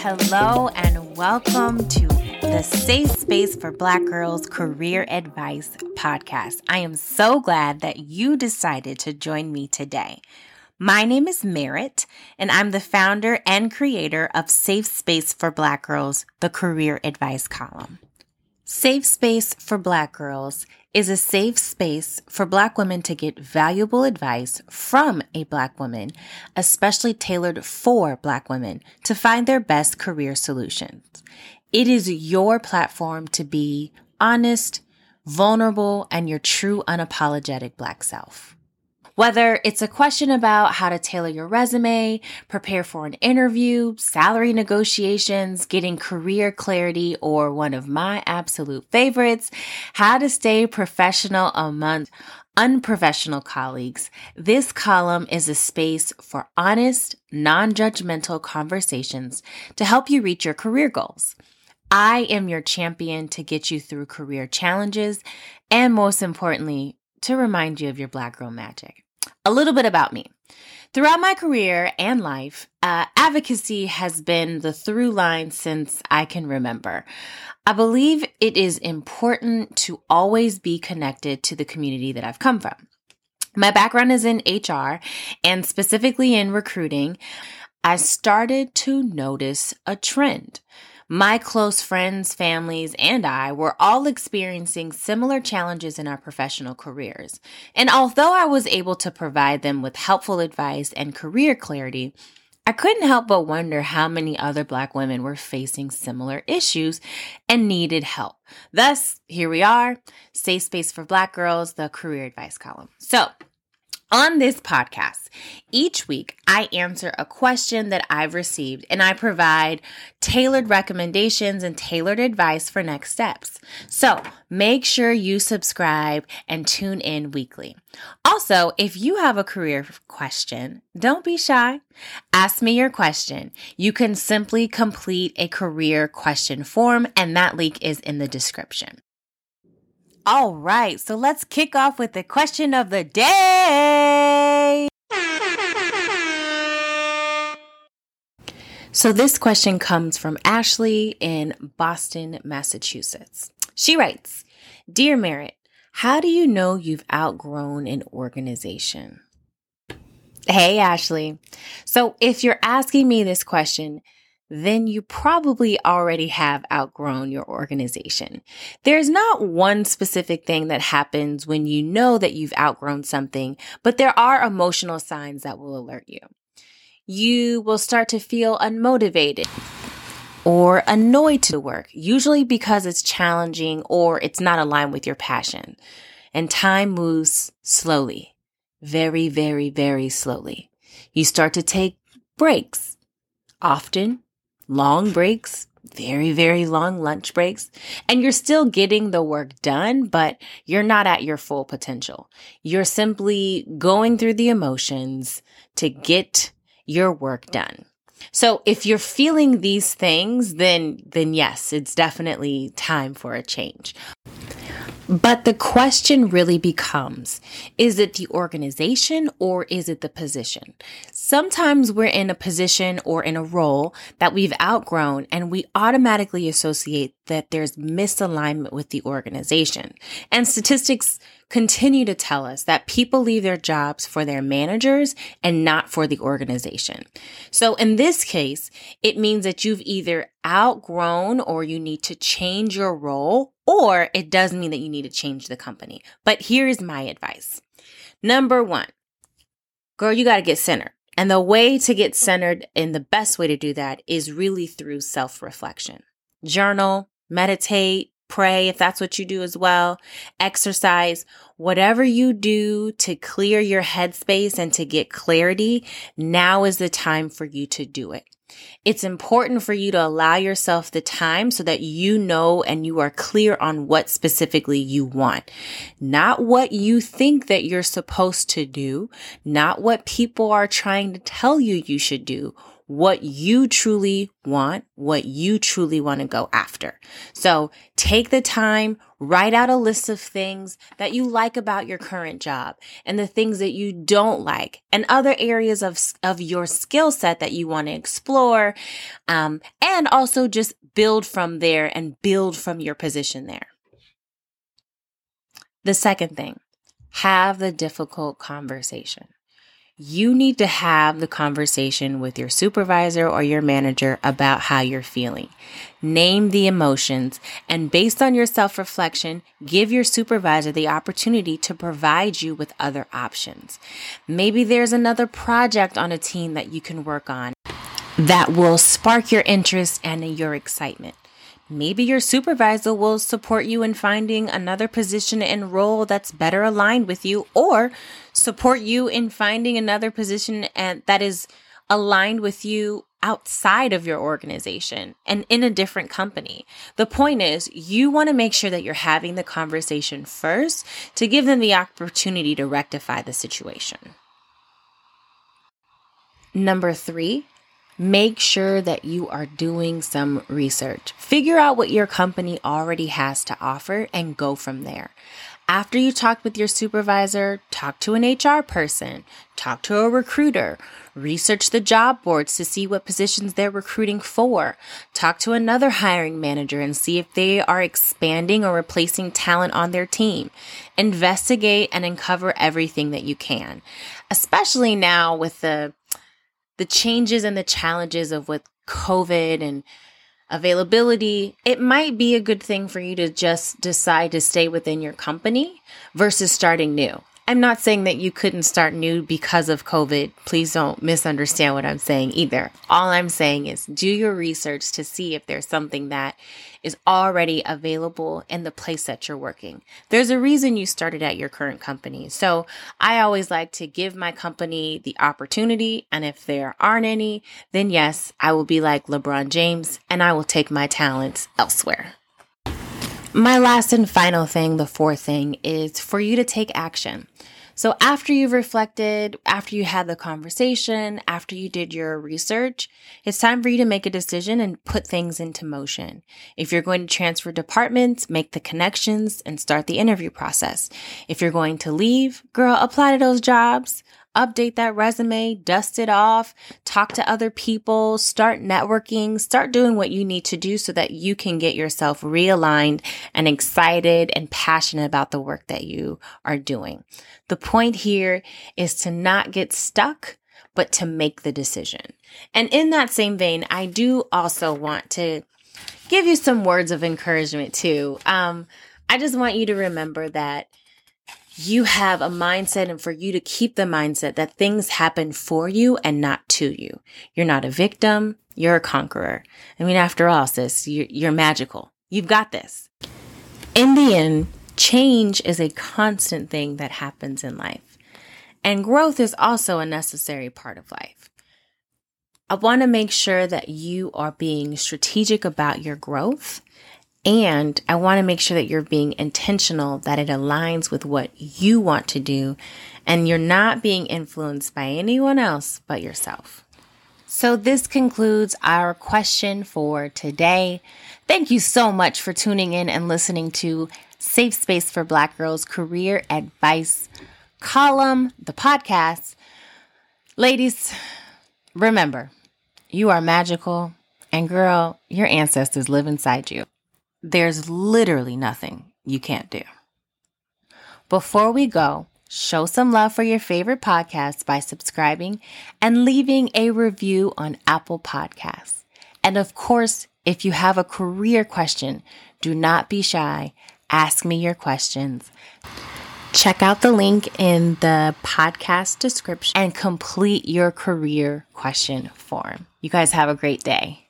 Hello, and welcome to the Safe Space for Black Girls Career Advice podcast. I am so glad that you decided to join me today. My name is Merritt, and I'm the founder and creator of Safe Space for Black Girls, the career advice column. Safe Space for Black Girls is a safe space for Black women to get valuable advice from a Black woman, especially tailored for Black women to find their best career solutions. It is your platform to be honest, vulnerable, and your true unapologetic Black self. Whether it's a question about how to tailor your resume, prepare for an interview, salary negotiations, getting career clarity, or one of my absolute favorites, how to stay professional among unprofessional colleagues, this column is a space for honest, non judgmental conversations to help you reach your career goals. I am your champion to get you through career challenges and, most importantly, to remind you of your Black Girl magic. A little bit about me. Throughout my career and life, uh, advocacy has been the through line since I can remember. I believe it is important to always be connected to the community that I've come from. My background is in HR and specifically in recruiting. I started to notice a trend. My close friends, families, and I were all experiencing similar challenges in our professional careers. And although I was able to provide them with helpful advice and career clarity, I couldn't help but wonder how many other Black women were facing similar issues and needed help. Thus, here we are, Safe Space for Black Girls, the career advice column. So, on this podcast, each week I answer a question that I've received and I provide tailored recommendations and tailored advice for next steps. So make sure you subscribe and tune in weekly. Also, if you have a career question, don't be shy. Ask me your question. You can simply complete a career question form, and that link is in the description. All right, so let's kick off with the question of the day. So, this question comes from Ashley in Boston, Massachusetts. She writes Dear Merritt, how do you know you've outgrown an organization? Hey, Ashley. So, if you're asking me this question, then you probably already have outgrown your organization. There's not one specific thing that happens when you know that you've outgrown something, but there are emotional signs that will alert you. You will start to feel unmotivated or annoyed to work, usually because it's challenging or it's not aligned with your passion. And time moves slowly, very, very, very slowly. You start to take breaks, often long breaks, very, very long lunch breaks, and you're still getting the work done, but you're not at your full potential. You're simply going through the emotions to get your work done. So if you're feeling these things, then, then yes, it's definitely time for a change. But the question really becomes is it the organization or is it the position? Sometimes we're in a position or in a role that we've outgrown and we automatically associate that there's misalignment with the organization. And statistics continue to tell us that people leave their jobs for their managers and not for the organization. So in this case, it means that you've either outgrown or you need to change your role or it does mean that you need to change the company. But here's my advice. Number one, girl, you got to get centered. And the way to get centered and the best way to do that is really through self reflection. Journal, meditate, pray if that's what you do as well, exercise, whatever you do to clear your headspace and to get clarity, now is the time for you to do it. It's important for you to allow yourself the time so that you know and you are clear on what specifically you want. Not what you think that you're supposed to do, not what people are trying to tell you you should do what you truly want, what you truly want to go after. So take the time, Write out a list of things that you like about your current job and the things that you don't like and other areas of, of your skill set that you want to explore. Um, and also just build from there and build from your position there. The second thing, have the difficult conversation you need to have the conversation with your supervisor or your manager about how you're feeling. Name the emotions and based on your self reflection, give your supervisor the opportunity to provide you with other options. Maybe there's another project on a team that you can work on that will spark your interest and your excitement. Maybe your supervisor will support you in finding another position and role that's better aligned with you or support you in finding another position and that is aligned with you outside of your organization and in a different company. The point is, you want to make sure that you're having the conversation first to give them the opportunity to rectify the situation. Number three, make sure that you are doing some research. Figure out what your company already has to offer and go from there. After you talk with your supervisor, talk to an HR person, talk to a recruiter, research the job boards to see what positions they're recruiting for, talk to another hiring manager and see if they are expanding or replacing talent on their team. Investigate and uncover everything that you can, especially now with the the changes and the challenges of with COVID and availability, it might be a good thing for you to just decide to stay within your company versus starting new. I'm not saying that you couldn't start new because of COVID. Please don't misunderstand what I'm saying either. All I'm saying is do your research to see if there's something that is already available in the place that you're working. There's a reason you started at your current company. So I always like to give my company the opportunity. And if there aren't any, then yes, I will be like LeBron James and I will take my talents elsewhere. My last and final thing, the fourth thing, is for you to take action. So after you've reflected, after you had the conversation, after you did your research, it's time for you to make a decision and put things into motion. If you're going to transfer departments, make the connections and start the interview process. If you're going to leave, girl, apply to those jobs update that resume, dust it off, talk to other people, start networking, start doing what you need to do so that you can get yourself realigned and excited and passionate about the work that you are doing. The point here is to not get stuck, but to make the decision. And in that same vein, I do also want to give you some words of encouragement too. Um, I just want you to remember that you have a mindset and for you to keep the mindset that things happen for you and not to you. You're not a victim. You're a conqueror. I mean, after all, sis, you're, you're magical. You've got this. In the end, change is a constant thing that happens in life. And growth is also a necessary part of life. I want to make sure that you are being strategic about your growth and I want to make sure that you're being intentional, that it aligns with what you want to do, and you're not being influenced by anyone else but yourself. So, this concludes our question for today. Thank you so much for tuning in and listening to Safe Space for Black Girls Career Advice column, the podcast. Ladies, remember, you are magical, and girl, your ancestors live inside you. There's literally nothing you can't do. Before we go, show some love for your favorite podcasts by subscribing and leaving a review on Apple Podcasts. And of course, if you have a career question, do not be shy. Ask me your questions. Check out the link in the podcast description and complete your career question form. You guys have a great day.